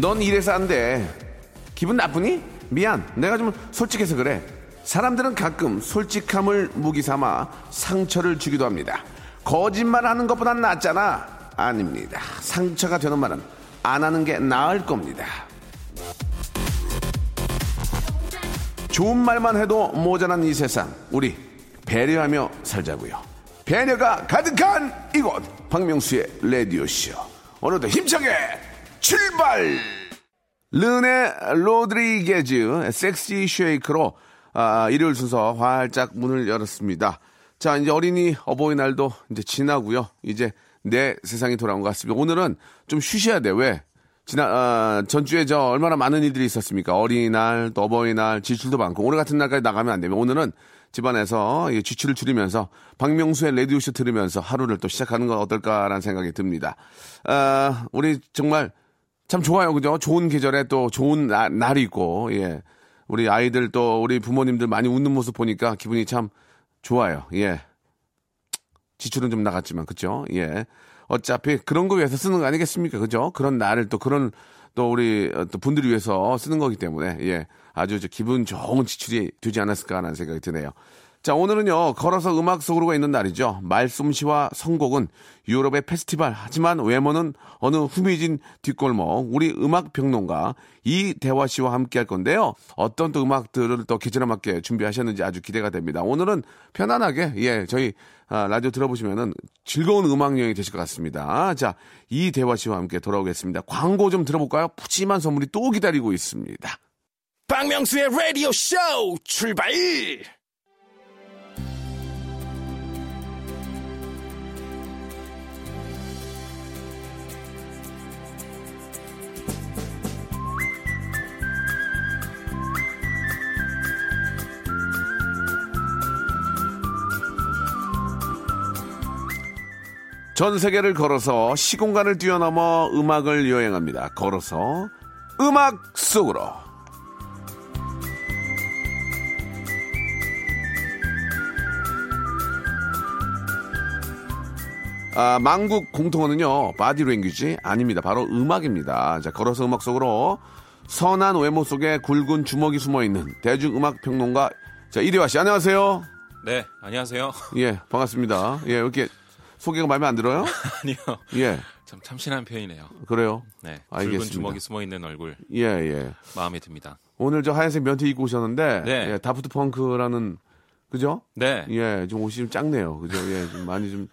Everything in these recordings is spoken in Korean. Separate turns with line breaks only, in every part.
넌 이래서 안 돼. 기분 나쁘니? 미안. 내가 좀 솔직해서 그래. 사람들은 가끔 솔직함을 무기 삼아 상처를 주기도 합니다. 거짓말 하는 것보단 낫잖아. 아닙니다. 상처가 되는 말은 안 하는 게 나을 겁니다. 좋은 말만 해도 모자란 이 세상. 우리 배려하며 살자고요. 배려가 가득한 이곳 박명수의 라디오쇼. 오늘도 힘차게 출발! 르네 로드리게즈 Sexy Shake로 아, 일요일 순서 활짝 문을 열었습니다. 자, 이제 어린이 어버이날도 이제 지나고요. 이제 내 세상이 돌아온 것 같습니다. 오늘은 좀 쉬셔야 돼. 왜? 지난 아, 전주에 저 얼마나 많은 일들이 있었습니까? 어린이날, 또 어버이날, 지출도 많고 오늘 같은 날까지 나가면 안 되면 오늘은 집안에서 이 지출을 줄이면서 박명수의 레디오쇼 들으면서 하루를 또 시작하는 건 어떨까라는 생각이 듭니다. 아, 우리 정말 참 좋아요, 그죠? 좋은 계절에 또 좋은 나- 날이 있고, 예. 우리 아이들 또 우리 부모님들 많이 웃는 모습 보니까 기분이 참 좋아요, 예. 지출은 좀 나갔지만, 그죠? 예. 어차피 그런 거 위해서 쓰는 거 아니겠습니까? 그죠? 그런 날을 또 그런 또 우리 어, 또 분들을 위해서 쓰는 거기 때문에, 예. 아주 저 기분 좋은 지출이 되지 않았을까 하는 생각이 드네요. 자, 오늘은요, 걸어서 음악 속으로가 있는 날이죠. 말솜씨와 선곡은 유럽의 페스티벌, 하지만 외모는 어느 후미진 뒷골목, 우리 음악 평론가 이대화 씨와 함께 할 건데요. 어떤 또 음악들을 또 계절에 맞게 준비하셨는지 아주 기대가 됩니다. 오늘은 편안하게, 예, 저희 아, 라디오 들어보시면은 즐거운 음악 여행이 되실 것 같습니다. 자, 이대화 씨와 함께 돌아오겠습니다. 광고 좀 들어볼까요? 푸짐한 선물이 또 기다리고 있습니다.
박명수의 라디오 쇼 출발!
전 세계를 걸어서 시공간을 뛰어넘어 음악을 여행합니다. 걸어서 음악 속으로. 아, 만국 공통어는요, 바디 랭귀지 아닙니다. 바로 음악입니다. 자, 걸어서 음악 속으로 선한 외모 속에 굵은 주먹이 숨어 있는 대중음악 평론가, 자, 이대화 씨, 안녕하세요.
네, 안녕하세요.
예, 반갑습니다. 예, 이렇게 소개가 마음에 안 들어요?
아니요.
예,
참 참신한 표현이네요.
그래요.
네,
알겠습니다.
붉은 주먹이 숨어 있는 얼굴
예, 예.
마음에 듭니다.
오늘 저 하얀색 면티 입고 오셨는데,
네.
예, 다프트 펑크라는, 그죠?
네,
예, 좀 옷이 좀 작네요. 그죠? 예, 좀 많이 좀,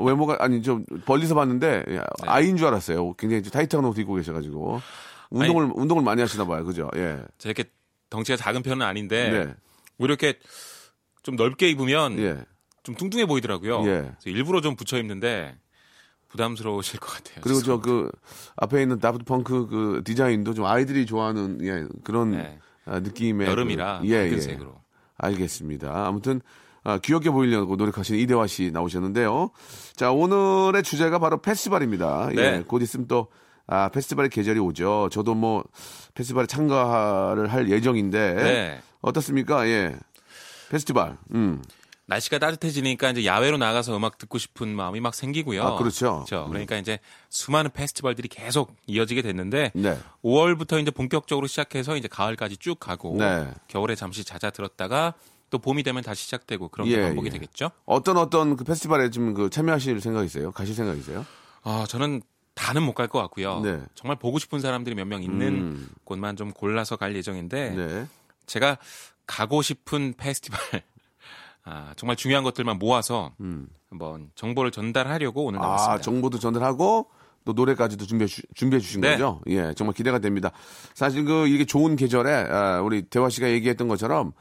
외모가, 아니, 좀 멀리서 봤는데, 예, 아이인 줄 알았어요. 굉장히 좀 타이트한 옷 입고 계셔가지고. 운동을, 운동을 많이 하시나 봐요. 그죠? 예.
제 이렇게 덩치가 작은 편은 아닌데
네.
뭐 이렇게 좀 넓게 입으면
예.
좀 뚱뚱해 보이더라고요.
예.
그래서 일부러 좀 붙여 입는데 부담스러우실 것 같아요.
그리고 저 그, 앞에 있는 다프트 펑크 그 디자인도 좀 아이들이 좋아하는, 예, 그런
네.
아, 느낌의.
여름이라
그, 예, 예.
색으로.
알겠습니다. 아무튼 아, 귀엽게 보이려고 노력하시는 이대화 씨 나오셨는데요. 자 오늘의 주제가 바로 페스티벌입니다. 예,
네.
곧 있으면 또 아, 페스티벌의 계절이 오죠. 저도 뭐 페스티벌에 참가를 할 예정인데
네.
어떻습니까? 예, 페스티벌. 음,
날씨가 따뜻해지니까 이제 야외로 나가서 음악 듣고 싶은 마음이 막 생기고요.
아, 그렇죠.
그러니까 이제 수많은 페스티벌들이 계속 이어지게 됐는데
네.
5월부터 이제 본격적으로 시작해서 이제 가을까지 쭉 가고
네.
겨울에 잠시 잦아들었다가 또 봄이 되면 다시 시작되고 그런 게
예,
반복이
예.
되겠죠.
어떤 어떤 그 페스티벌에 좀그 참여하실 생각이세요? 가실 생각이세요?
아, 저는 다는 못 갈 것 같고요.
네.
정말 보고 싶은 사람들이 몇 명 있는
음.
곳만 좀 골라서 갈 예정인데
네.
제가 가고 싶은 페스티벌 아, 정말 중요한 것들만 모아서 한번 정보를 전달하려고 오늘 나왔습니다.
음. 아, 정보도 전달하고 또 노래까지도 준비해, 주, 준비해 주신
네.
거죠? 예, 정말 기대가 됩니다. 사실 그 이게 좋은 계절에 아, 우리 대화 씨가 얘기했던 것처럼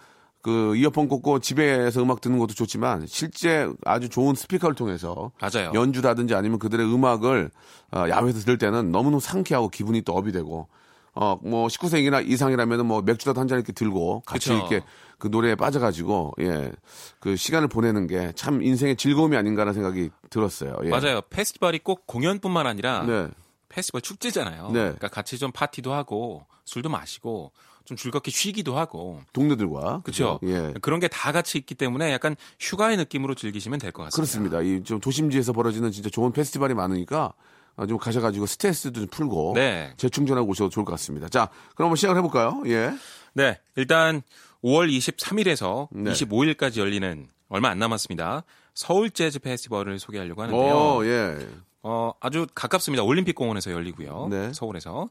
그 이어폰 꽂고 집에서 음악 듣는 것도 좋지만 실제 아주 좋은 스피커를 통해서
맞아요.
연주라든지 아니면 그들의 음악을 어, 야외에서 들을 때는 너무너무 상쾌하고 기분이 또 업이 되고 어 뭐 19세기나 이상이라면은 뭐 맥주라도 한 잔 이렇게 들고 같이
그쵸.
이렇게 그 노래에 빠져가지고 예 그 시간을 보내는 게 참 인생의 즐거움이 아닌가라는 생각이 들었어요. 예.
맞아요. 페스티벌이 꼭 공연뿐만 아니라
네.
페스티벌 축제잖아요.
네.
그러니까 같이 좀 파티도 하고 술도 마시고 좀 즐겁게 쉬기도 하고
동료들과
그렇죠.
예.
그런 게 다 같이 있기 때문에 약간 휴가의 느낌으로 즐기시면 될 것 같습니다.
그렇습니다. 이 좀 도심지에서 벌어지는 진짜 좋은 페스티벌이 많으니까 아, 좀 가셔가지고 스트레스도 좀 풀고
네.
재충전하고 오셔도 좋을 것 같습니다. 자, 그럼 한번 시작을 해볼까요? 예.
네, 일단 5월 23일에서
네.
25일까지 열리는 얼마 안 남았습니다. 서울 재즈 페스티벌을 소개하려고 하는데요.
오, 예.
어, 아주 가깝습니다. 올림픽 공원에서 열리고요.
네.
서울에서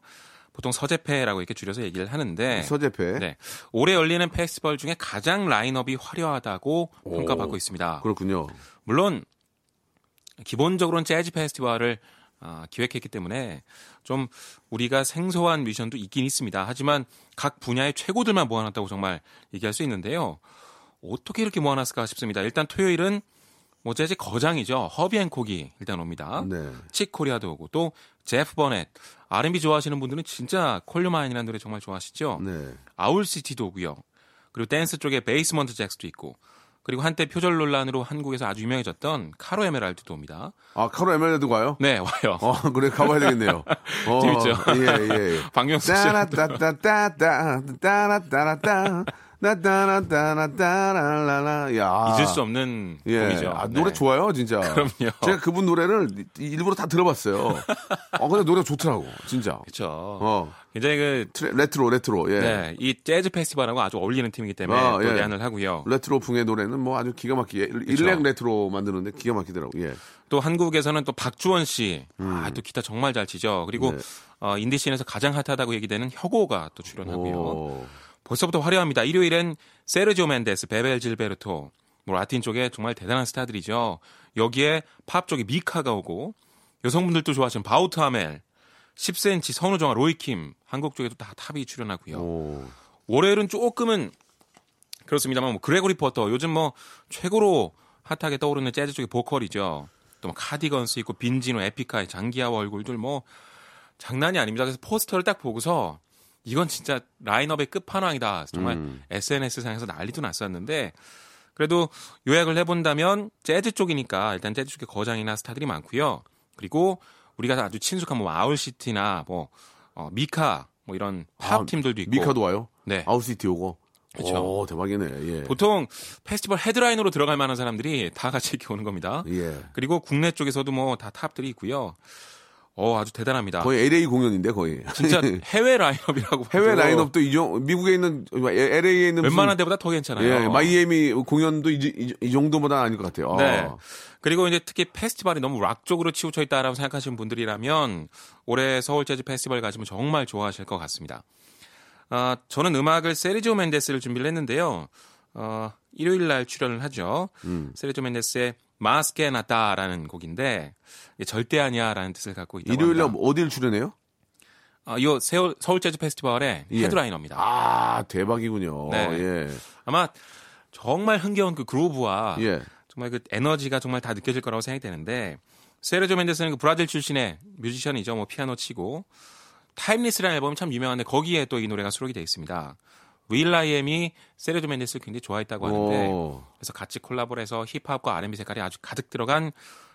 보통 서재페라고 이렇게 줄여서 얘기를 하는데
서재패.
네. 올해 열리는 페스티벌 중에 가장 라인업이 화려하다고 평가받고 있습니다.
그렇군요.
물론 기본적으로는 재즈 페스티벌을 아, 기획했기 때문에 좀 우리가 생소한 뮤지션도 있긴 있습니다. 하지만 각 분야의 최고들만 모아놨다고 정말 얘기할 수 있는데요. 어떻게 이렇게 모아놨을까 싶습니다. 일단 토요일은 뭐 재즈 거장이죠. 허비 행콕이 일단 옵니다.
네.
칙 코리아도 오고 또 제프 버넷 R&B 좋아하시는 분들은 진짜 Call U Mine이라는 노래 정말 좋아하시죠.
네.
아울시티도 오고요. 그리고 댄스 쪽에 베이스먼트 잭스도 있고 그리고 한때 표절 논란으로 한국에서 아주 유명해졌던 카로 에메랄드도 옵니다.
아, 카로 에메랄드 가요?
네, 와요.
어, 그래, 가봐야 되겠네요. 어,
재밌죠?
예, 예. 예.
박명수 씨.
따라따따따따, 따라따라따, 나따라따라따라라라. 야.
잊을 수 없는
예.
곡이죠.
아, 노래
네.
좋아요, 진짜.
그럼요.
제가 그분 노래를 일부러 다 들어봤어요. 어, 근데 노래가 좋더라고, 진짜.
그렇죠.
어.
굉장히 그
트레- 레트로, 레트로, 예.
네, 이 재즈 페스티벌하고 아주 어울리는 팀이기 때문에
아,
또
예.
내한을 하고요.
레트로 풍의 노래는 뭐 아주 기가 막히게 일렉 레트로 만드는데 기가 막히더라고. 예.
또 한국에서는 또 박주원 씨, 아, 또 기타 정말 잘 치죠. 그리고
음. 네.
어, 인디 scene에서 가장 핫하다고 얘기되는 혁오가 또 출연하고요.
오.
벌써부터 화려합니다. 일요일엔 세르지오 멘데스, 베벨 질베르토, 뭐 라틴 쪽에 정말 대단한 스타들이죠. 여기에 팝 쪽에 미카가 오고 여성분들도 좋아하시는 바우트 하멜, 10cm, 선우정아, 로이킴, 한국 쪽에도 다 탑이 출연하고요.
오.
월요일은 조금은 그렇습니다만 뭐 그레고리 포터 요즘 뭐 최고로 핫하게 떠오르는 재즈 쪽의 보컬이죠. 또 뭐 카디건스 있고 빈지노, 에픽하이 장기하와 얼굴들 뭐 장난이 아닙니다. 그래서 포스터를 딱 보고서 이건 진짜 라인업의 끝판왕이다. 정말 SNS 상에서 난리도 났었는데 그래도 요약을 해본다면 재즈 쪽이니까 일단 재즈 쪽의 거장이나 스타들이 많고요. 그리고 우리가 아주 친숙한 뭐 아울시티나 뭐 어, 미카 뭐 이런 팝
아,
팀들도 있고
미카도 와요?
네.
아울시티 오고.
그쵸.
오, 대박이네. 예.
보통 페스티벌 headliner로 들어갈 만한 사람들이 다 같이 이렇게 오는 겁니다.
예.
그리고 국내 쪽에서도 뭐 다 탑들이 있고요. 어 아주 대단합니다.
거의 LA 공연인데 거의.
진짜 해외 라인업이라고
해외 라인업도 이정 미국에 있는 LA에 있는
웬만한 데보다 더 괜찮아요.
예, 마이애미 공연도 이, 이, 이 정도보다 아닐 것 같아요.
네.
아.
그리고 이제 특히 페스티벌이 너무 락 쪽으로 치우쳐 있다라고 생각하시는 분들이라면 올해 서울 재즈 페스티벌 가시면 정말 좋아하실 것 같습니다. 아, 저는 음악을 세르지오 멘데스를 준비를 했는데요. 어, 일요일 날 출연을 하죠.
음.
세르지오 멘데스의 Mas Que Nada라는 곡인데 절대 아니야라는 뜻을 갖고 있다고
일요일 날. 어디를 출연해요?
아, 이 서울, 서울 재즈 페스티벌의
예.
headliner입니다.
아, 대박이군요.
네.
예.
아마 정말 흥겨운 그 groove와
예.
정말 그 에너지가 정말 다 느껴질 거라고 생각이 되는데 세르조 멘데스는 그 브라질 출신의 뮤지션이죠. 뭐 피아노 치고 Timeless라는 앨범이 참 유명한데 거기에 또 이 노래가 수록이 되어 있습니다. will.i.am이 세르조 멘데스를 굉장히 좋아했다고 하는데
오.
그래서 같이 콜라보해서 힙합과 R&B 색깔이 아주 가득 들어간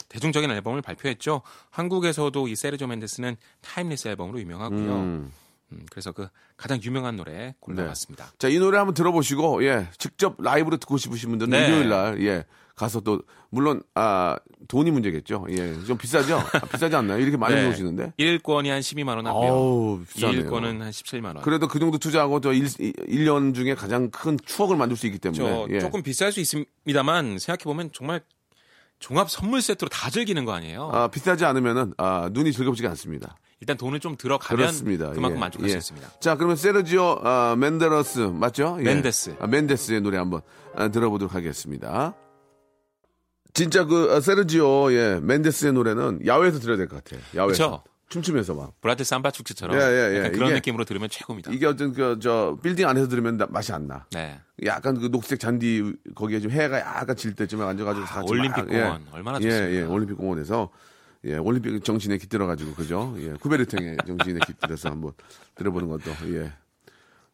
대중적인 앨범을 발표했죠. 한국에서도 이 세르조 멘데스는 Timeless 앨범으로 유명하고요.
음.
음, 그래서 그 가장 유명한 노래 골라봤습니다.
자, 이 노래 한번 들어보시고, 예, 직접 라이브로 듣고 싶으신 분들은
네.
일요일 날, 예, 가서 또, 물론, 아, 돈이 문제겠죠. 예, 좀 비싸죠? 아, 비싸지 않나요? 이렇게 많이
네.
들어오시는데?
1일권이 한 12만 원 하고요.
어우, 비싸네요.
2일권은 한 17만 원.
그래도 그 정도 투자하고 또 1, 일년 중에 가장 큰 추억을 만들 수 있기
저
때문에. 예.
조금 비쌀 수 있습니다만 생각해 보면 정말 종합 선물 세트로 다 즐기는 거 아니에요.
아, 비싸지 않으면은, 아, 눈이 즐겁지가 않습니다.
일단 돈을 좀 들어가면
그렇습니다.
그만큼
예,
만족할
예.
수 있습니다.
자, 그러면 세르지오 아, 멘데러스 맞죠? 예.
멘데스.
아, 멘데스의 노래 한번 아, 들어보도록 하겠습니다. 진짜 그 아, 세르지오 예, 멘데스의 노래는 야외에서 들어야 될 것 같아요. 야외에서.
그렇죠.
춤추면서 막.
브라질 삼바 축제처럼
예, 예, 예.
그런
이게-
느낌으로 들으면 최고입니다.
이게 어떤 그 저 빌딩 안에서 들으면 나- 맛이 안 나.
네.
약간 그 녹색 잔디 거기에 좀 해가 약간 질 때쯤에 앉아가지고 다 같이
올림픽
막, 예.
공원 얼마나
예,
좋습니까?
예, 올림픽 공원에서 예, 올림픽 정신에 깃들어가지고 그죠? 예, 구베르탱의 정신에 깃들어서 한번 들어보는 것도 예,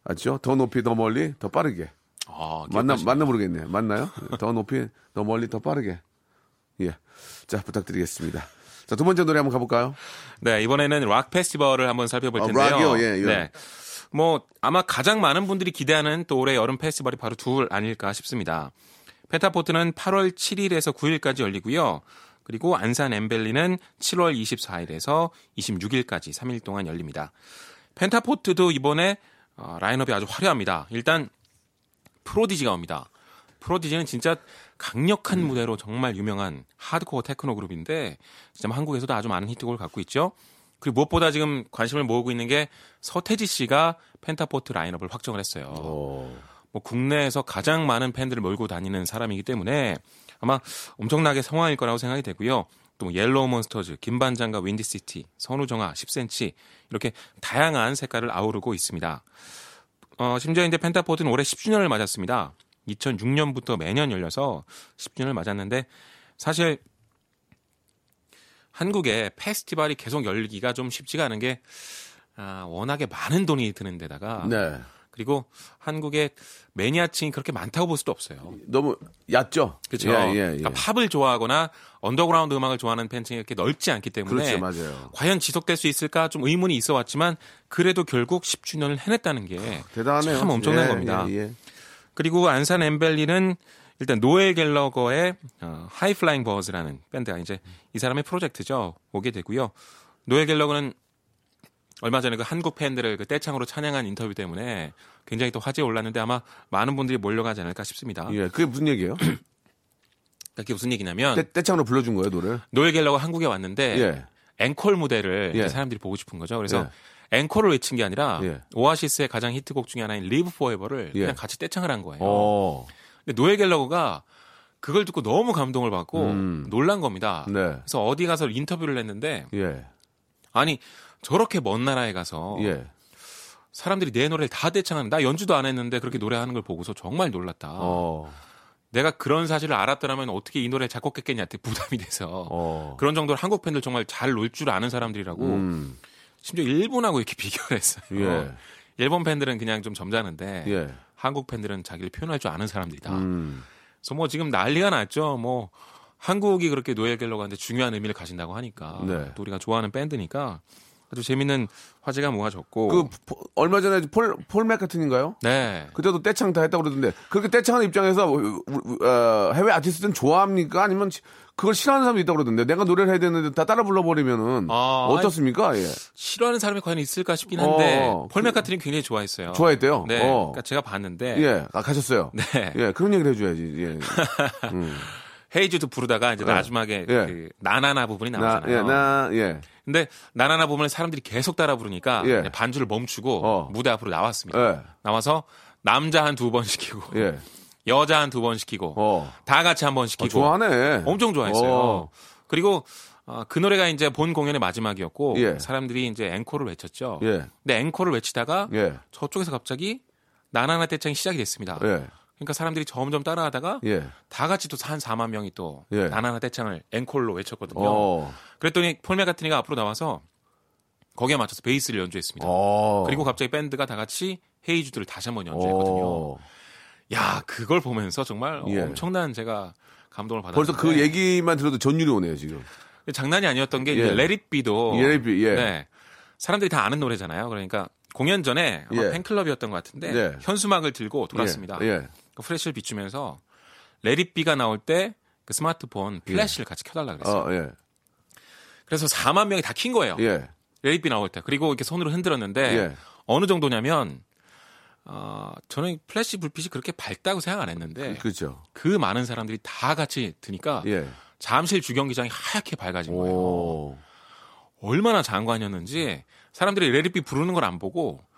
아죠? 더 높이, 더 멀리, 더 빠르게.
아,
맞나. 맞나 모르겠네요. 맞나요? 더 높이, 더 멀리, 더 빠르게. 예, 자 부탁드리겠습니다. 자 두 번째 노래 한번 가볼까요?
네, 이번에는 락 페스티벌을 한번 살펴볼
아,
텐데요.
락이요? 예, 예.
네. 뭐 아마 가장 많은 분들이 기대하는 또 올해 여름 페스티벌이 바로 둘 아닐까 싶습니다. 펜타포트는 8월 7일에서 9일까지 열리고요. 그리고 안산 M밸리는 7월 24일에서 26일까지 3일 동안 열립니다. 펜타포트도 이번에 어, 라인업이 아주 화려합니다. 일단 프로디지가 옵니다. 프로디지는 진짜 강력한 무대로 정말 유명한 하드코어 테크노 그룹인데 진짜 뭐 한국에서도 아주 많은 히트곡을 갖고 있죠. 그리고 무엇보다 지금 관심을 모으고 있는 게 서태지 씨가 펜타포트 라인업을 확정을 했어요. 뭐 국내에서 가장 많은 팬들을 몰고 다니는 사람이기 때문에 아마 엄청나게 성황일 거라고 생각이 되고요. 또 뭐 Yellow Monsters, 김반장과 Windy City, 선우정아, 10cm 이렇게 다양한 색깔을 아우르고 있습니다. 어, 심지어 이제 펜타포트는 올해 10주년을 맞았습니다. 2006년부터 매년 열려서 10주년을 맞았는데 사실 한국에 페스티벌이 계속 열리기가 좀 쉽지가 않은 게 아, 워낙에 많은 돈이 드는 데다가
네,
그리고 한국의 매니아층이 그렇게 많다고 볼 수도 없어요.
너무 얕죠?
그렇죠.
예, 예, 예.
그러니까 팝을 좋아하거나 언더그라운드 음악을 좋아하는 팬층이 이렇게 넓지 않기 때문에
그렇죠, 맞아요.
과연 지속될 수 있을까 좀 의문이 있어 왔지만 그래도 결국 10주년을 해냈다는 게
대단하네요.
참 엄청난
예,
겁니다.
예, 예.
그리고 안산 M Valley는 일단 노엘 갤러거의 어, High Flying Birds라는 밴드가 이제 이 사람의 프로젝트죠. 오게 되고요. 노엘 갤러거는 얼마 전에 그 한국 팬들을 그 떼창으로 찬양한 인터뷰 때문에 굉장히 또 화제에 올랐는데 아마 많은 분들이 몰려가지 않을까 싶습니다.
예, 그게 무슨 얘기예요?
그게 무슨 얘기냐면
떼, 떼창으로 불러준 거예요, 노래?
노엘 갤러거가 한국에 왔는데
예.
앵콜 무대를
예.
사람들이 보고 싶은 거죠. 그래서 앵콜을 외친 게 아니라
예.
오아시스의 가장 히트곡 중에 하나인 Live Forever를
예.
그냥 같이 떼창을 한 거예요.
어,
근데 노엘 갤러거가 그걸 듣고 너무 감동을 받고
음.
놀란 겁니다.
네.
그래서 어디 가서 인터뷰를 했는데
예,
아니 저렇게 먼 나라에 가서
예.
사람들이 내 노래를 다 떼창하는 나 연주도 안 했는데 그렇게 노래하는 걸 보고서 정말 놀랐다.
어,
내가 그런 사실을 알았더라면 어떻게 이 노래 작곡했겠냐한테 부담이 돼서
어.
그런 정도로 한국 팬들 정말 잘 놀 줄 아는 사람들이라고
음,
심지어 일본하고 이렇게 비교를 했어요.
예.
일본 팬들은 그냥 좀 점잖은데
예.
한국 팬들은 자기를 표현할 줄 아는 사람들이다.
음,
그래서 뭐 지금 난리가 났죠. 뭐 한국이 그렇게 노엘 갤러거한테 중요한 의미를 가진다고 하니까
네.
또 우리가 좋아하는 밴드니까 아주 재밌는 화제가 모아졌고
그 포- 얼마 전에 폴, 폴 매카트니인가요?
네.
그때도 떼창 다 했다고 그러던데 그렇게 떼창하는 입장에서 우- 우- 어, 해외 아티스트는 좋아합니까? 아니면 그걸 싫어하는 사람도 있다고 그러던데 내가 노래를 해야 되는데 다 따라 불러버리면은
아,
어떻습니까? 예.
싫어하는 사람이 과연 있을까 싶긴 한데
어,
폴 맥카트니 굉장히 좋아했어요.
좋아했대요?
네.
어.
그러니까 제가 봤는데
예, 아, 가셨어요.
네.
예, 그런 얘기를 해줘야지. 예.
헤이즈도 부르다가 이제
네.
마지막에
예.
그 나나나 부분이
나,
나오잖아요.
예, 나, 예.
근데 나나나 부분을 사람들이 계속 따라 부르니까
예.
반주를 멈추고
어.
무대 앞으로 나왔습니다.
예.
나와서 남자 한 두 번 시키고
예.
여자 한 두 번 시키고
어.
다 같이 한 번 시키고
아, 좋아하네.
엄청 좋아했어요.
어.
그리고 어, 그 노래가 이제 본 공연의 마지막이었고
예.
사람들이 이제 앵콜을 외쳤죠.
예.
근데 앵콜을 외치다가
예.
저쪽에서 갑자기 나나나 떼창이 시작이 됐습니다.
예.
그러니까 사람들이 점점 따라하다가
예.
다 같이 또 한 4만 명이 또
예.
나나나 떼창을 앵콜로 외쳤거든요.
어.
그랬더니 폴 맥카트니가 앞으로 나와서 거기에 맞춰서 베이스를 연주했습니다.
어.
그리고 갑자기 밴드가 다 같이 헤이주드를 다시 한번 연주했거든요.
어.
야, 그걸 보면서 정말
예.
엄청난 제가 감동을 받았는데
벌써 그 얘기만 들어도 전율이 오네요, 지금.
장난이 아니었던 게
예.
이제 Let It Be도
예.
네. 사람들이 다 아는 노래잖아요. 그러니까 공연 전에 아마
예.
팬클럽이었던 것 같은데
예.
현수막을 들고 돌았습니다.
예. 예.
그 프레시를 비추면서 Let It Be가 나올 때 그 스마트폰 플래시를 같이 켜달라 그랬어요.
어, 예.
그래서 4만 명이 다 킨 거예요.
예.
Let It Be 나올 때. 그리고 이렇게 손으로 흔들었는데
예.
어느 정도냐면 어, 저는 플래시 불빛이 그렇게 밝다고 생각 안 했는데
그렇죠.
그 많은 사람들이 다 같이 드니까
예.
잠실 주경기장이 하얗게 밝아진 거예요.
오.
얼마나 장관이었는지 사람들이 레리비 부르는 걸 안 보고 그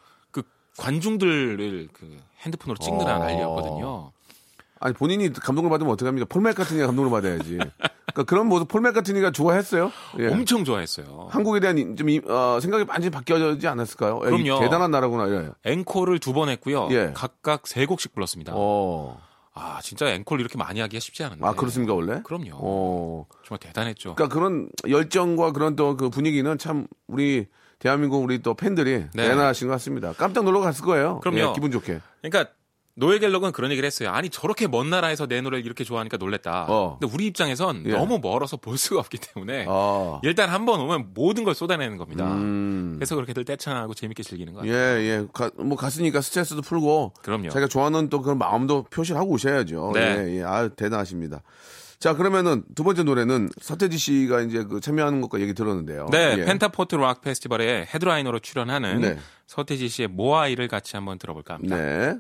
관중들을 그 핸드폰으로 찍느라
어.
난리였거든요.
아니 본인이 감동을 받으면 어떡합니까? 폴맥 같은 게 감동을 받아야지. 그러니까 그런 모습 폴 맥카트니가 좋아했어요. 예.
엄청 좋아했어요.
한국에 대한 이- 좀 이- 어, 생각이 많이 바뀌어지지 않았을까요?
그럼요.
대단한 나라구나. 예.
앵콜을 두 번 했고요.
예.
각각 세 곡씩 불렀습니다.
어.
아 진짜 앵콜 이렇게 많이 하기가 쉽지 않은데.
아 그렇습니까 원래?
그럼요.
어.
정말 대단했죠.
그러니까 그런 열정과 그런 또 그 분위기는 참 우리 대한민국 우리 또 팬들이
네.
대단하신 것 같습니다. 깜짝 놀러 갔을 거예요.
그럼요.
예, 기분 좋게.
그러니까 노엘 갤럭은 그런 얘기를 했어요. 아니 저렇게 먼 나라에서 내 노래를 이렇게 좋아하니까 놀랬다.
어.
근데 우리 입장에선
예.
너무 멀어서 볼 수가 없기 때문에
아.
일단 한 번 오면 모든 걸 쏟아내는 겁니다.
음.
그래서 그렇게들 떼창하고 재밌게 즐기는 거예요.
예, 예. 가, 뭐 갔으니까 스트레스도 풀고
그럼요.
자기가 좋아하는 또 그런 마음도 표시를 하고 오셔야죠.
네.
예, 예. 아, 대단하십니다. 자, 그러면은 두 번째 노래는 서태지 씨가 이제 그 참여하는 것과 얘기 들었는데요.
네,
예.
펜타포트 락 페스티벌에 headliner로 출연하는
네.
서태지 씨의 모아이를 같이 한번 들어볼까 합니다.
네.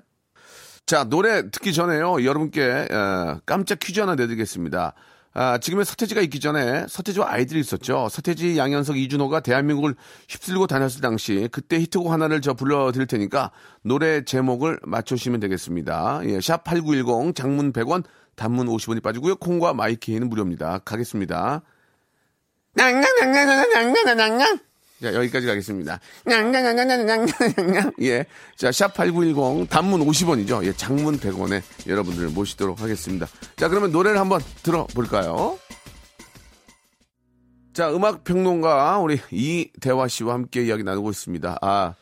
자, 노래 듣기 전에요. 여러분께 어, 깜짝 퀴즈 하나 내드리겠습니다. 아, 지금의 서태지가 있기 전에 서태지와 아이들이 있었죠. 서태지, 양현석, 이주노가 대한민국을 휩쓸고 다녔을 당시 그때 히트곡 하나를 저 불러드릴 테니까 노래 제목을 맞춰주시면 되겠습니다. 예, 샵8910 장문 100원, 단문 50원이 빠지고요. 콩과 마이키에는 무료입니다. 가겠습니다. 냥냥냥냥냥냥냥냥냥 자, 여기까지 가겠습니다. 냥냥냥냥냥냥냥냥 예. 자, 샵8910 단문 50원이죠. 예, 장문 100원에 여러분들 모시도록 하겠습니다. 자, 그러면 노래를 한번 들어볼까요? 자, 음악 평론가 우리 이대화 씨와 함께 이야기 나누고 있습니다. 아,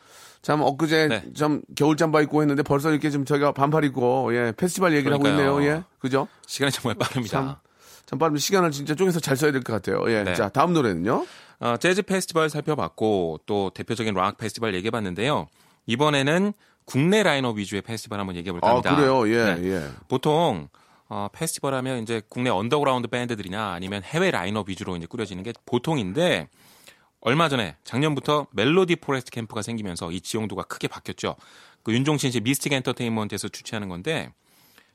참 엊그제
네.
좀 겨울 잠바 입고 했는데 벌써 이렇게 좀 저희가 반팔 입고 예, 페스티벌 얘기를 하고
그러니까요.
있네요. 예. 그죠?
시간이 정말 빠릅니다.
참, 참 빠르면 시간을 진짜 쪼개서 잘 써야 될 것 같아요. 예.
네.
자, 다음 노래는요?
어, 재즈 페스티벌 살펴봤고 또 대표적인 락 페스티벌 얘기해봤는데요. 이번에는 국내 라인업 위주의 페스티벌 한번 얘기해볼까
아,
합니다.
그래요? 예,
네.
예.
보통 어, 페스티벌 하면 이제 국내 언더그라운드 밴드들이나 아니면 해외 라인업 위주로 이제 꾸려지는 게 보통인데 얼마 전에 작년부터 Melody Forest Camp가 생기면서 이 지형도가 크게 바뀌었죠. 그 윤종신 씨 미스틱 엔터테인먼트에서 주최하는 건데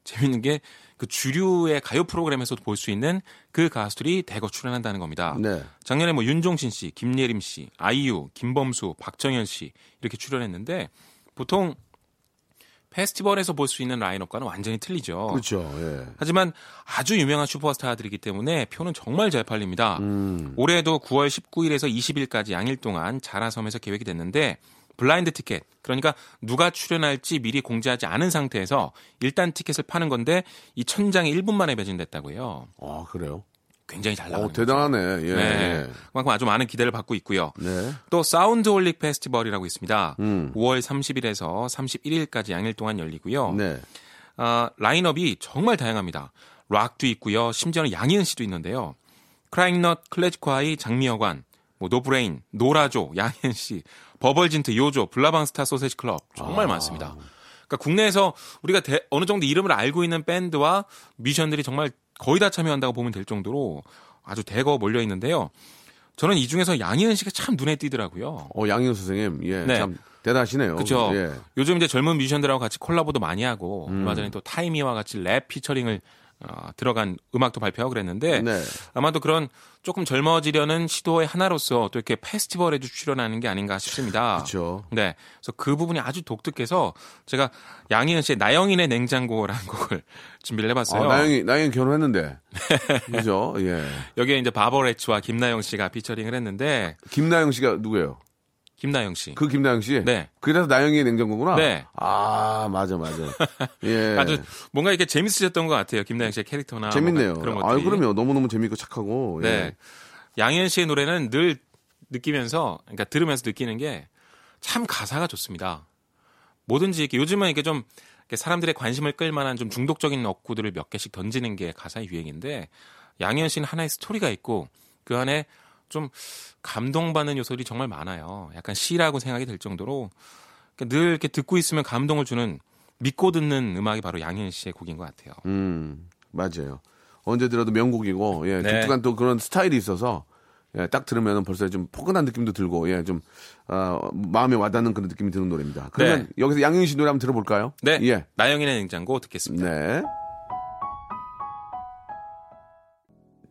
재밌는 게 그 주류의 가요 프로그램에서도 볼 수 있는 그 가수들이 대거 출연한다는 겁니다.
네.
작년에 뭐 윤종신 씨, 김예림 씨, 아이유, 김범수, 박정현 씨 이렇게 출연했는데 보통 페스티벌에서 볼 수 있는 라인업과는 완전히 틀리죠.
그렇죠. 예.
하지만 아주 유명한 슈퍼스타들이기 때문에 표는 정말 잘 팔립니다.
음.
올해도 9월 19일에서 20일까지 양일 동안 자라섬에서 계획이 됐는데 블라인드 티켓 그러니까 누가 출연할지 미리 공지하지 않은 상태에서 일단 티켓을 파는 건데 이천 장이 1분 만에 매진됐다고요.
아, 그래요?
굉장히 잘 나가는
어, 대단하네. 예.
네. 그만큼 아주 많은 기대를 받고 있고요.
네.
또 Soundholic 페스티벌이라고 있습니다.
음.
5월 30일에서 31일까지 양일 동안 열리고요.
네.
아, 라인업이 정말 다양합니다. 락도 있고요. 심지어는 양희은 씨도 있는데요. 크라잉넛, 클래지콰이, 장미여관, 뭐 노브레인, 노라조, 양희은 씨, 버벌진트, 요조, 불나방스타 쏘세지 클럽 정말 많습니다. 그러니까 국내에서 우리가 대- 어느 정도 이름을 알고 있는 밴드와 뮤지션들이 정말 거의 다 참여한다고 보면 될 정도로 아주 대거 몰려 있는데요. 저는 이 중에서 양희은 씨가 참 눈에 띄더라고요.
어, 양희은 선생님. 예.
네.
참 대단하시네요.
그렇죠.
예.
요즘 이제 젊은 뮤지션들하고 같이 콜라보도 많이 하고
음.
얼마 전에 또 타이미와 같이 랩 featuring을 어, 들어간 음악도 발표하고 그랬는데
네.
아마도 그런 조금 젊어지려는 시도의 하나로서 또 이렇게 페스티벌에도 출연하는 게 아닌가 싶습니다.
그렇죠.
네. 그래서 그 부분이 아주 독특해서 제가 양희은 씨의 나영인의 냉장고라는 곡을 준비를 해봤어요.
아, 나영이, 나영이 결혼했는데. 그죠? 예.
여기에 이제 바버레츠와 김나영 씨가 피처링을 했는데
김나영 씨가 누구예요?
김나영 씨.
그 김나영 씨?
네.
그래서 나영이의 냉장고구나?
네.
아, 맞아, 맞아. 예.
아주 뭔가 이렇게 재밌으셨던 것 같아요. 김나영 씨의 캐릭터나
재밌네요.
그런
아,
것들이.
그럼요. 너무너무 재밌고 착하고.
네.
예.
양현 씨의 노래는 늘 느끼면서, 그러니까 들으면서 느끼는 게 참 가사가 좋습니다. 뭐든지 이렇게 요즘은 이렇게 좀 사람들의 관심을 끌 만한 좀 중독적인 어구들을 몇 개씩 던지는 게 가사의 유행인데 양현 씨는 하나의 스토리가 있고 그 안에 좀 감동받는 요소들이 정말 많아요. 약간 시라고 생각이 될 정도로 늘 이렇게 듣고 있으면 감동을 주는 믿고 듣는 음악이 바로 양현 씨의 곡인 것 같아요.
음, 맞아요. 언제 들어도 명곡이고, 예,
네.
독특한 또 그런 스타일이 있어서, 예, 딱 들으면 벌써 좀 포근한 느낌도 들고, 예, 좀, 어, 마음에 와닿는 그런 느낌이 드는 노래입니다. 그러면
네.
여기서 양윤 씨 노래 한번 들어볼까요?
네.
예.
나영인의 냉장고 듣겠습니다.
네.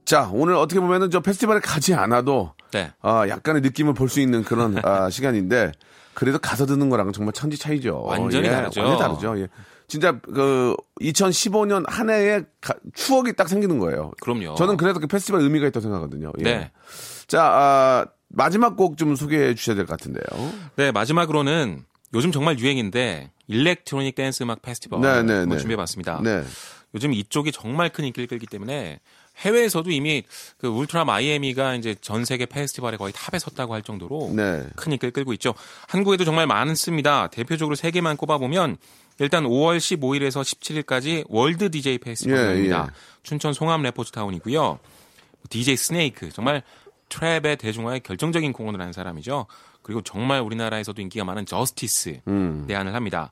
자, 오늘 어떻게 보면은 저 페스티벌에 가지 않아도,
네.
아, 약간의 느낌을 볼 수 있는 그런 아, 시간인데, 그래도 가서 듣는 거랑은 정말 천지 차이죠.
완전히
예,
다르죠.
완전히 다르죠. 예. 진짜 그 2015년 한 해에 가- 추억이 딱 생기는 거예요.
그럼요.
저는 그래도 그 페스티벌 의미가 있다고 생각하거든요. 예.
네.
자, 아, 마지막 곡 좀 소개해 주셔야 될 것 같은데요.
네, 마지막으로는 요즘 정말 유행인데 electronic dance 음악 페스티벌
네, 네, 네.
준비해 봤습니다.
네.
요즘 이쪽이 정말 큰 인기를 끌기 때문에 해외에서도 이미 그 울트라 마이애미가 이제 전 세계 페스티벌에 거의 top에 섰다고 할 정도로
네.
큰 인기를 끌고 있죠. 한국에도 정말 많습니다. 대표적으로 세 개만 꼽아보면 일단 5월 15일에서 17일까지 월드 DJ 페스티벌입니다.
예, 예.
춘천 송암 레포츠타운이고요. DJ Snake 정말 trap의 대중화에 결정적인 공헌을 한 사람이죠. 그리고 정말 우리나라에서도 인기가 많은 Justice
음.
내한을 합니다.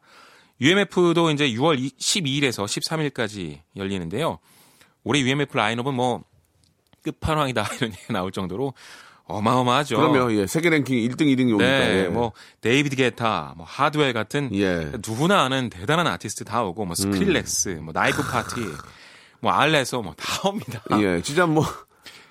UMF도 이제 6월 12일에서 13일까지 열리는데요. 올해 UMF 라인업은 뭐 끝판왕이다 이런 얘기가 나올 정도로 어마어마하죠.
그러면 예, 세계 랭킹 1등, 2등이 오니까.
네,
예.
뭐 데이비드 게타, 뭐 하드웰 같은
예.
누구나 아는 대단한 아티스트 다 오고 뭐 스크릴렉스, 뭐 나이프 파티, 뭐 알레소 뭐 다 옵니다.
예, 진짜 뭐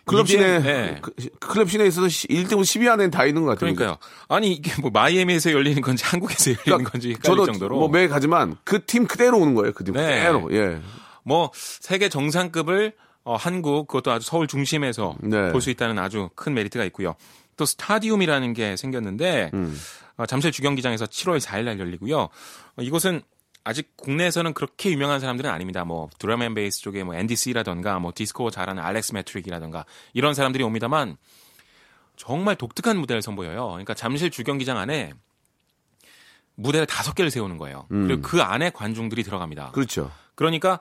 클럽 신에
네.
그- 클럽 신에 있어서 1등부터 10위 안에 다 있는 것 같아요.
그러니까요. 아니 이게 뭐 마이애미에서 열리는 건지 한국에서 열리는
그러니까
건지 헷갈릴
저도
정도로
뭐 매일 가지만 그 팀 그대로 오는 거예요. 그팀
네.
그대로. 예.
뭐 세계 정상급을 어, 한국 그것도 아주 서울 중심에서
네.
볼수 있다는 아주 큰 메리트가 있고요. 또 스타디움이라는 게 생겼는데
음.
어, 잠실 주경기장에서 7월 4일 날 열리고요. 어, 이곳은 아직 국내에서는 그렇게 유명한 사람들은 아닙니다. 뭐 drum and bass 쪽에 뭐 Andy C라던가 뭐 디스코 잘하는 알렉스 매트릭이라던가 이런 사람들이 옵니다만 정말 독특한 무대를 선보여요. 그러니까 잠실 주경기장 안에 무대를 다섯 개를 세우는 거예요. 그리고 그 안에 관중들이 들어갑니다.
그렇죠.
그러니까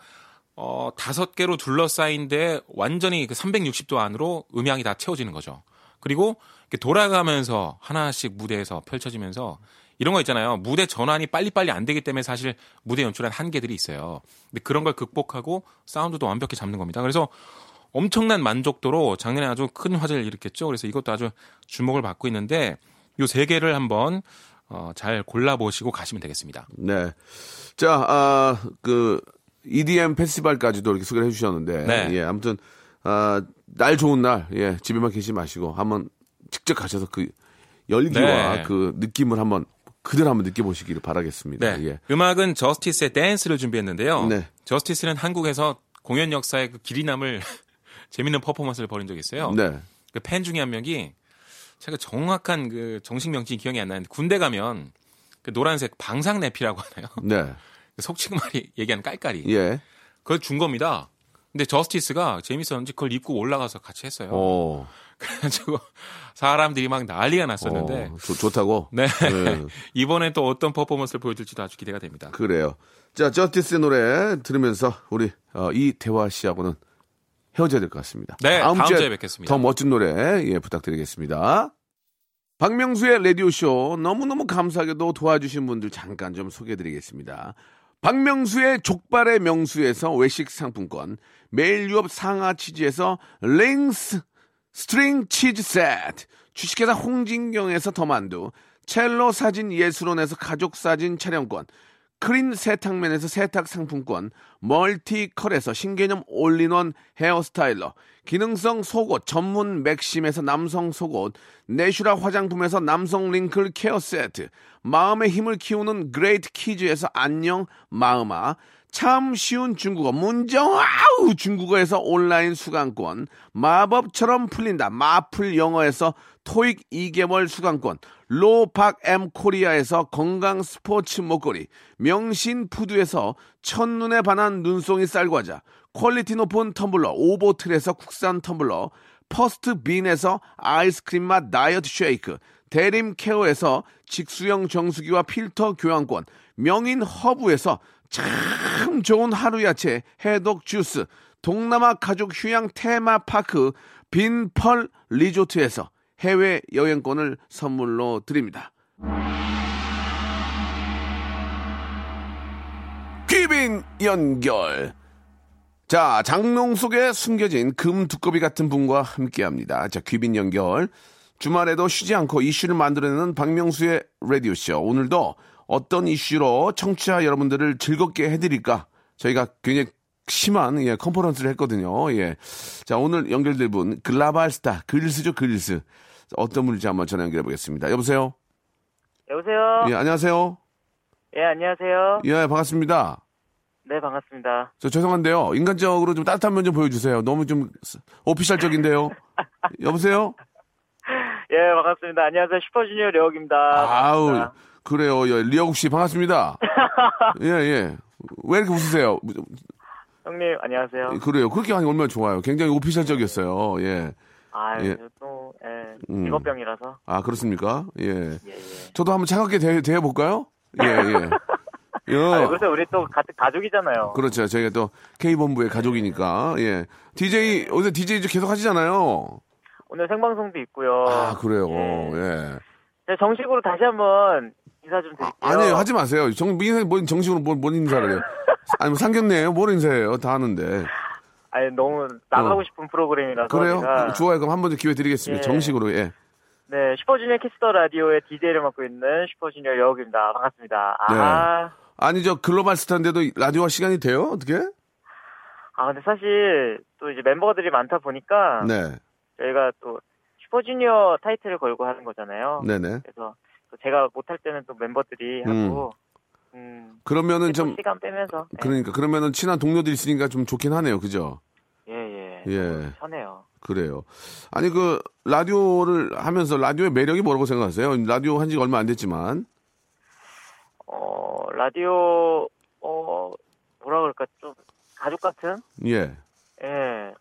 어 다섯 개로 둘러싸인 데 완전히 그 360도 안으로 음향이 다 채워지는 거죠. 그리고 이렇게 돌아가면서 하나씩 무대에서 펼쳐지면서 이런 거 있잖아요. 무대 전환이 빨리빨리 안 되기 때문에 사실 무대 연출한 한계들이 있어요. 근데 그런 걸 극복하고 사운드도 완벽히 잡는 겁니다. 그래서 엄청난 만족도로 작년에 아주 큰 화제를 일으켰죠. 그래서 이것도 아주 주목을 받고 있는데 요 세 개를 한번 어, 잘 골라보시고 가시면 되겠습니다.
네. 자, 아, 그 EDM 페스티벌까지도 이렇게 소개를 해주셨는데,
네.
예, 아무튼 아, 날 좋은 날, 예, 집에만 계시지 마시고 한번 직접 가셔서 그 열기와
네.
그 느낌을 한번 그대로 한번 느껴보시기를 바라겠습니다.
네.
예.
음악은 저스티스의 댄스를 준비했는데요.
네.
저스티스는 한국에서 공연 역사의 그 길이 남을 재밌는 퍼포먼스를 벌인 적이 있어요.
네.
그 팬 중에 한 명이 제가 정확한 그 정식 명칭이 기억이 안 나는데 군대 가면 그 노란색 방상 내피라고 하나요?
네.
그 속칭 말이 얘기하는 깔깔이.
예.
그걸 준 겁니다. 근데 저스티스가 재밌었는지 그걸 입고 올라가서 같이 했어요.
어.
그래가지고 사람들이 막 난리가 났었는데
어, 좋, 좋다고?
네.
네.
이번에 또 어떤 퍼포먼스를 보여줄지도 아주 기대가 됩니다.
그래요. 자, 저스티스의 노래 들으면서 우리 어, 이 대화 씨하고는 헤어져야 될 것 같습니다.
네, 다음
주에
주에 뵙겠습니다.
더 멋진 노래 예, 부탁드리겠습니다. 박명수의 라디오쇼 너무너무 감사하게도 도와주신 분들 잠깐 좀 소개해드리겠습니다. 박명수의 족발의 명수에서 외식 상품권, 매일 유업 상하 치즈에서 링스 string 치즈 세트, 주식회사 홍진경에서 더만두, 첼로 사진 예술원에서 가족 사진 촬영권, 크린 세탁면에서 세탁 상품권, 멀티컬에서 신개념 all-in-one hair styler, 기능성 속옷 전문 맥심에서 남성 속옷, 내슈라 화장품에서 남성 wrinkle care 세트, 마음의 힘을 키우는 그레이트 키즈에서 안녕 마음아, 참 쉬운 중국어 문정아우 중국어에서 온라인 수강권 마법처럼 풀린다 마풀 영어에서 토익 2개월 수강권 로팍 엠 코리아에서 건강 스포츠 목걸이 명신 푸드에서 첫눈에 반한 눈송이 쌀과자 quality 높은 텀블러 오보틀에서 국산 텀블러 퍼스트 빈에서 아이스크림 맛 다이어트 쉐이크 대림 케어에서 직수형 정수기와 필터 교환권 명인 허브에서 참 좋은 하루 야채 해독 주스 동남아 가족 휴양 테마파크 빈펄 리조트에서 해외 여행권을 선물로 드립니다. 귀빈 연결. 자, 장롱 속에 숨겨진 금 두꺼비 같은 분과 함께 합니다. 자, 귀빈 연결. 주말에도 쉬지 않고 이슈를 만들어내는 박명수의 라디오쇼. 오늘도 어떤 이슈로 청취자 여러분들을 즐겁게 해드릴까? 저희가 굉장히 심한, 예, 컨퍼런스를 했거든요. 예. 자, 오늘 연결될 분, 글라발 스타, 그릴스죠, 그릴스. 어떤 분일지 한번 전화 연결해 보겠습니다. 여보세요?
여보세요?
예, 안녕하세요.
예, 안녕하세요.
예, 반갑습니다.
네, 반갑습니다.
저 죄송한데요. 인간적으로 좀 따뜻한 면 좀 보여주세요. 너무 좀 오피셜적인데요. 여보세요?
예, 반갑습니다. 안녕하세요. 슈퍼주니어 려욱입니다.
아우,
반갑습니다.
그래요. 예, 리아국 씨 반갑습니다. 예, 예. 왜 이렇게 웃으세요?
형님, 안녕하세요.
그래요. 그렇게 하니 얼마나 좋아요. 굉장히 오피셜적이었어요. 예.
아,
예. 음.
직업병이라서.
아, 그렇습니까? 예.
예, 예.
저도 한번 차갑게 대, 대해볼까요? 예, 예.
아,
예.
그래서 우리 또 같은 가족이잖아요.
그렇죠. 저희가 또 K본부의 가족이니까, 예. DJ, 어제 DJ 계속 하시잖아요.
오늘 생방송도 있고요.
아, 그래요.
예.
예.
네, 정식으로 다시 한번 인사 좀 드릴게요.
아, 아니에요. 하지 마세요. 정, 인사, 뭔 정식으로 뭔, 뭔 인사를 해요. 아니, 뭐 상견례예요 뭘 인사해요. 다 하는데.
아니, 너무 나가고
어.
싶은 프로그램이라서.
그래요?
제가
좋아요. 그럼 한 번 더 기회 드리겠습니다.
예.
정식으로, 예.
네, 슈퍼주니어 키스 더 라디오의 DJ를 맡고 있는 슈퍼주니어 려욱입니다. 반갑습니다.
네.
아,
아니, 저 글로벌 스타인데도 라디오가 시간이 돼요? 어떻게?
아, 근데 사실 또 이제 멤버들이 많다 보니까
네.
저희가 또 슈퍼주니어 타이틀을 걸고 하는 거잖아요.
네네.
그래서 또 제가 못할 때는 또 멤버들이 하고, 음,
그러면은
좀
좀,
시간 빼면서. 네.
그러니까, 그러면은 친한 동료들이 있으니까 좀 좋긴 하네요. 그죠?
예. 너무 편해요.
그래요. 아니, 그, 라디오를 하면서 라디오의 매력이 뭐라고 생각하세요? 라디오 한 지 얼마 안 됐지만.
어, 라디오, 어, 뭐라 그럴까, 좀, 가족 같은?
예.
예.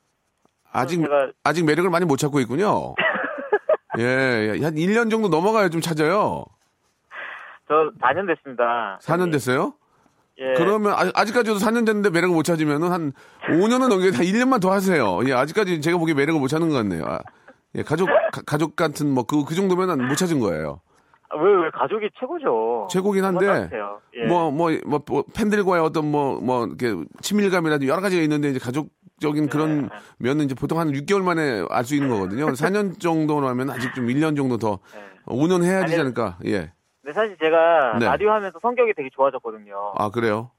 아직,
제가,
아직 매력을 많이 못 찾고 있군요. 예, 예. 한 1년 정도 넘어가야 좀 찾아요.
저 4년 됐습니다.
4년 됐어요?
예.
그러면 아, 아직까지도 4년 됐는데 매력을 못 찾으면은 한 5년은 넘게 한 1년만 더 하세요. 예, 아직까지 제가 보기에 매력을 못 찾는 것 같네요. 아, 예, 가족 가, 족 같은 뭐그그 정도면은 못 찾은 거예요.
아, 왜, 왜, 가족이 최고죠.
최고긴 한데
따뜻해요. 예.
뭐뭐 뭐 팬들과의 어떤 뭐뭐 이렇게 친밀감이라든지 여러 가지가 있는데 이제 가족적인 그런
네.
면은 이제 보통 한 6개월 만에 알 수 있는 거거든요. 4년 정도라면 아직 좀 1년 정도 더
네.
5년 해야 되지 않을까? 예.
근데 사실 제가
네.
라디오 하면서 성격이 되게 좋아졌거든요.
아 그래요?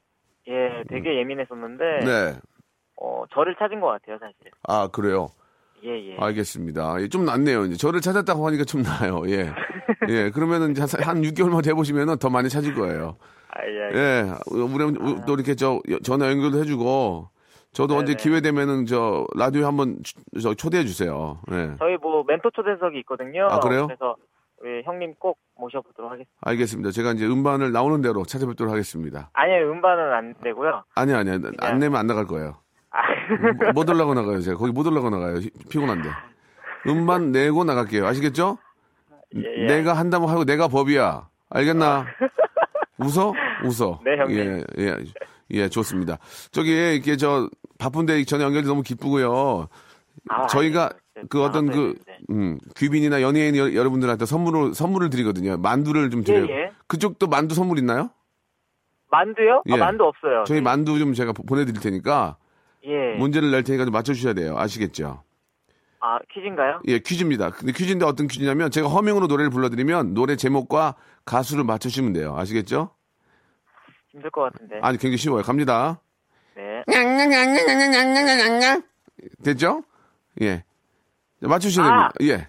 예, 되게 예민했었는데,
네.
어, 저를 찾은 것 같아요, 사실.
아 그래요.
예, 예.
알겠습니다. 예, 좀 낫네요. 이제 저를 찾았다고 하니까 좀 나아요. 예. 예. 그러면은 이제 한, 한 6개월만 해보시면은 더 많이 찾을 거예요.
아, 예.
예. 우리 또 이렇게 저 전화 연결도 해주고 저도 언제
네네.
기회 되면은 저 라디오에 한번 저 초대해 주세요. 예.
저희 뭐 멘토 초대석이 있거든요.
아, 그래요?
그래서 우리 형님 꼭 모셔보도록 하겠습니다.
알겠습니다. 제가 이제 음반을 나오는 대로 찾아뵙도록 하겠습니다.
아니요, 음반은 안 되고요.
아니 아니야. 안 내면 안 나갈 거예요.
아,
뭐- 못 올라고 나가요. 제가 거기 못 올라고 나가요. 히- 피곤한데. 음반 내고 나갈게요. 아시겠죠?
예, 예.
내가 한다고 하고 내가 법이야. 알겠나? 웃어? 웃어.
네, 형님.
예, 예, 예, 좋습니다. 저기, 이게 저, 바쁜데 전화 연결이 너무 기쁘고요.
아,
저희가
아니에요.
그 어떤 그 음, 귀빈이나 연예인 여러분들한테 선물을 선물을 드리거든요. 만두를 좀 드려요.
예, 예.
그쪽도 만두 선물 있나요?
만두요?
예.
아, 만두 없어요.
저희 만두 좀 제가 보내드릴 테니까
예.
문제를 낼 테니까 좀 맞춰주셔야 돼요. 아시겠죠?
아 퀴즈인가요?
예, 퀴즈입니다. 근데 퀴즈인데 어떤 퀴즈냐면 제가 허밍으로 노래를 불러드리면 노래 제목과 가수를 맞춰주시면 돼요. 아시겠죠?
힘들 것 같은데.
아니 굉장히 쉬워요. 갑니다.
네.
됐죠? 예. 네, 맞추셔야 됩니다. 아. 예.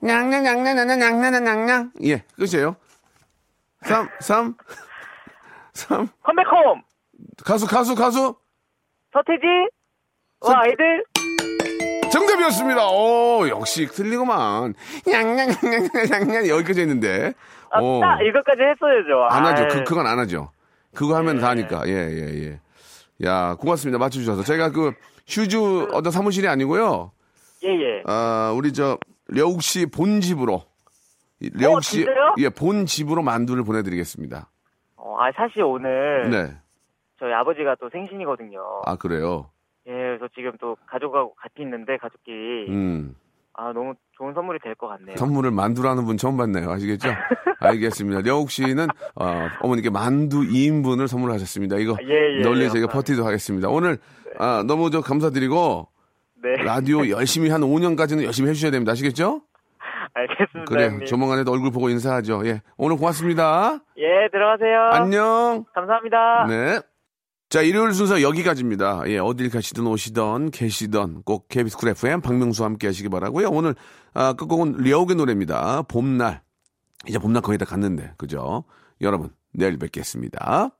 냥냥, 냥냥, 냥냥, 냥냥, 냥냥. 예, 끝이에요. 3, 3, 3.
컴백홈.
가수, 가수, 가수.
서태지. 와, 아이들.
정답이었습니다. 오, 역시 틀리구만. 양양양양양양 여기까지 했는데.
아,
오.
딱 이거까지 했어야죠.
안 하죠. 그, 그건 안 하죠. 그거 하면 네. 다 예. 하니까. 예, 예, 예. 야, 고맙습니다. 맞춰주셔서. 저희가 그 휴즈 음. 어떤 사무실이 아니고요.
예, 예.
아, 우리 저, 려욱 씨 본 집으로. 이 려욱 씨,
어, 진짜요?
예, 본 집으로 만두를 보내드리겠습니다.
어, 아, 사실 오늘
네.
저희 아버지가 또 생신이거든요.
아, 그래요?
예, 그래서 지금 또 가족하고 같이 있는데 가족끼리
음.
아 너무 좋은 선물이 될 것 같네요.
선물을 만두라는 분 처음 봤네요. 아시겠죠? 알겠습니다. 려욱 씨는, 어, 어머니께 만두 2인분을 선물하셨습니다. 이거
예, 예,
널리
예,
저희가
감사합니다.
퍼뜨리도록 하겠습니다. 오늘, 아, 너무 저 감사드리고,
네,
라디오 열심히 한 5년까지는 열심히 해주셔야 됩니다. 아시겠죠?
알겠습니다.
그래,
형님.
조만간에도 얼굴 보고 인사하죠. 예. 오늘 고맙습니다.
예, 들어가세요.
안녕.
감사합니다.
네. 자, 일요일 순서 여기까지입니다. 예, 어딜 가시든 오시던 계시던 꼭 KBS 쿨 FM 박명수와 함께 하시기 바라고요. 오늘 아, 끝곡은 리아옥의 노래입니다. 봄날. 이제 봄날 거의 다 갔는데, 그죠? 여러분, 내일 뵙겠습니다.